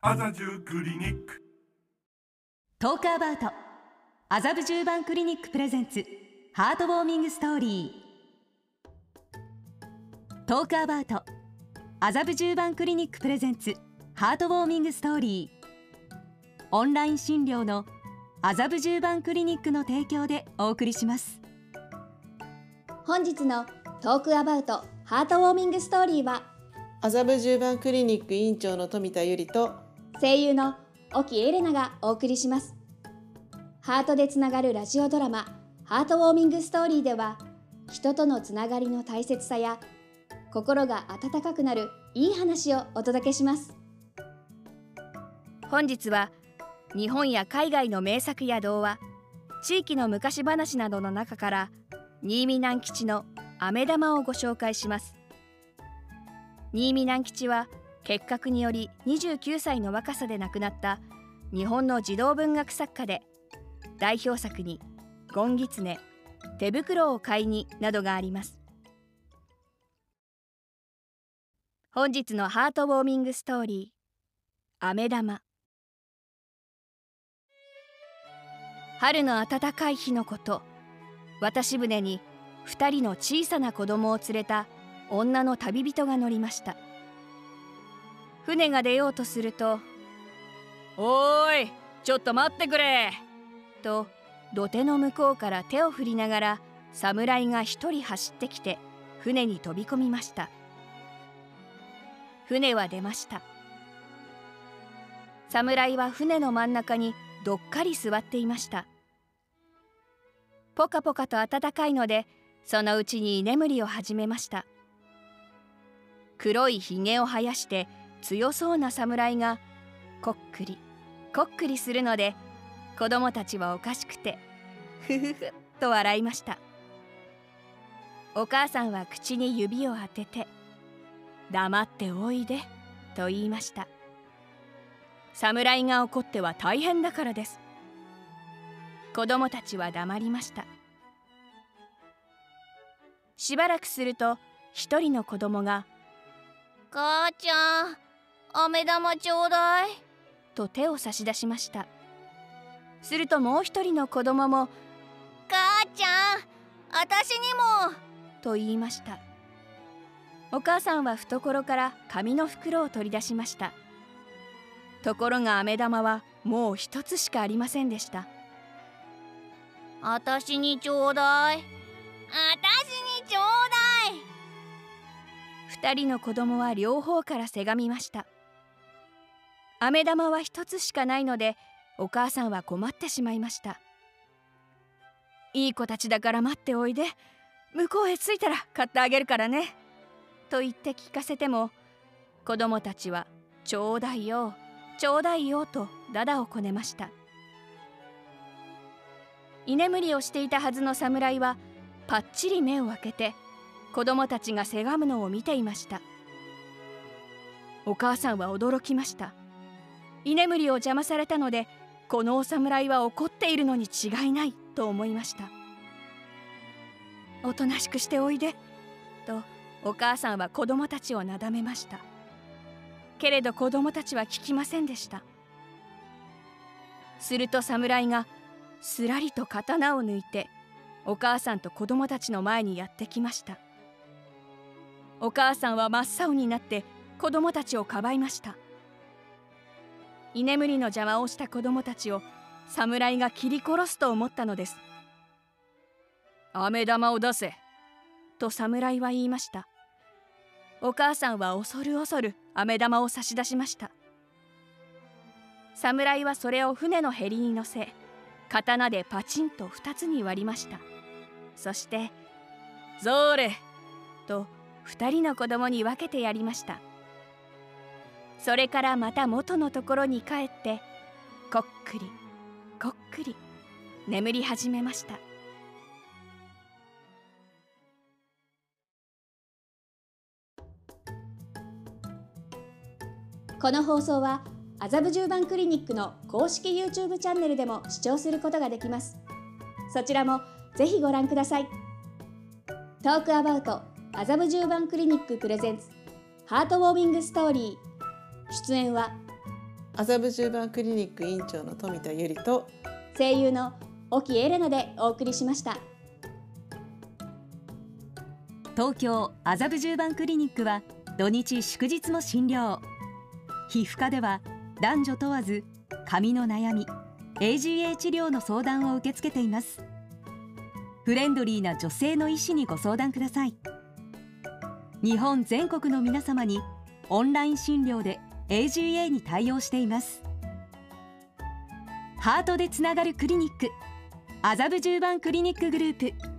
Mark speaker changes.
Speaker 1: 麻布クリニック。
Speaker 2: トークアバウト。麻布十番クリニックプレゼンツ。ハートウォーミングストーリー。トークアバウト。麻布十番クリニックプレゼンツ。ハートウォーミングストーリー。オンライン診療の麻布十番クリニックの提供でお送りします。
Speaker 3: 本日のトークアバウト。ハートウォーミングストーリーは？
Speaker 4: 麻布十番クリニック院長の富田由里と
Speaker 3: 声優の沖エレナがお送りします。ハートでつながるラジオドラマハートウォーミングストーリーでは人とのつながりの大切さや心が温かくなるいい話をお届けします。
Speaker 5: 本日は日本や海外の名作や童話地域の昔話などの中から新見南吉の飴玉をご紹介します。新見南吉は結核により29歳の若さで亡くなった日本の児童文学作家で代表作に「ゴンギツネ」「手袋を買いに」などがあります。本日のハートウォーミングストーリー「飴玉」春の暖かい日のこと渡し船に2人の小さな子供を連れた女の旅人が乗りました。船が出ようとすると「おーいちょっと待ってくれ!」と土手の向こうから手を振りながら侍が一人走ってきて船に飛び込みました。船は出ました。侍は船の真ん中にどっかり座っていました。ポカポカと暖かいのでそのうちに居眠りを始めました。黒いひげを生やして強そうな侍がこっくりこっくりするので子供たちはおかしくてふふふと笑いました。お母さんは口に指を当てて「黙っておいで」と言いました。侍が怒っては大変だからです。子供たちは黙りました。しばらくすると一人の子供が「母ちゃん飴玉ちょうだい」と手を差し出しました。するともう一人の子供も「母ちゃん私にも」と言いました。お母さんは懐から紙の袋を取り出しました。ところが飴玉はもう一つしかありませんでした。私にちょうだい。私にちょうだい。二人の子供は両方からせがみました飴玉は一つしかないのでお母さんは困ってしまいました。いい子たちだから待っておいで向こうへ着いたら買ってあげるからね。と言って聞かせても子供たちはちょうだいよちょうだいよとダダをこねました。居眠りをしていたはずの侍はパッチリ目を開けて子供たちがせがむのを見ていました。お母さんは驚きました。居眠りを邪魔されたのでこのお侍は怒っているのに違いないと思いました。おとなしくしておいでとお母さんは子供たちをなだめました。けれど子供たちは聞きませんでした。すると侍がすらりと刀を抜いてお母さんと子供たちの前にやってきました。お母さんは真っ青になって子供たちをかばいました。居眠りの邪魔をした子供たちを侍が切り殺すと思ったのです。飴玉を出せ。と侍は言いました。お母さんは恐る恐る飴玉を差し出しました。侍はそれを船のへりに乗せ刀でパチンと二つに割りました。そして「ゾーレ!」と二人の子供に分けてやりましたそれからまた元のところに帰ってこっくりこっくり眠り始めました。
Speaker 3: この放送は麻布十番クリニックの公式 YouTube チャンネルでも視聴することができます。そちらもぜひご覧ください。トークアバウト麻布十番クリニックプレゼンツハートウォーミングストーリー。出演は
Speaker 4: 麻布十番クリニック院長の富田由里と
Speaker 3: 声優の沖エレナでお送りしました。
Speaker 2: 東京麻布十番クリニックは土日祝日も診療。皮膚科では男女問わず髪の悩み AGA 治療の相談を受け付けています。フレンドリーな女性の医師にご相談ください。日本全国の皆様にオンライン診療で AGA に対応しています。ハートでつながるクリニック麻布十番クリニックグループ。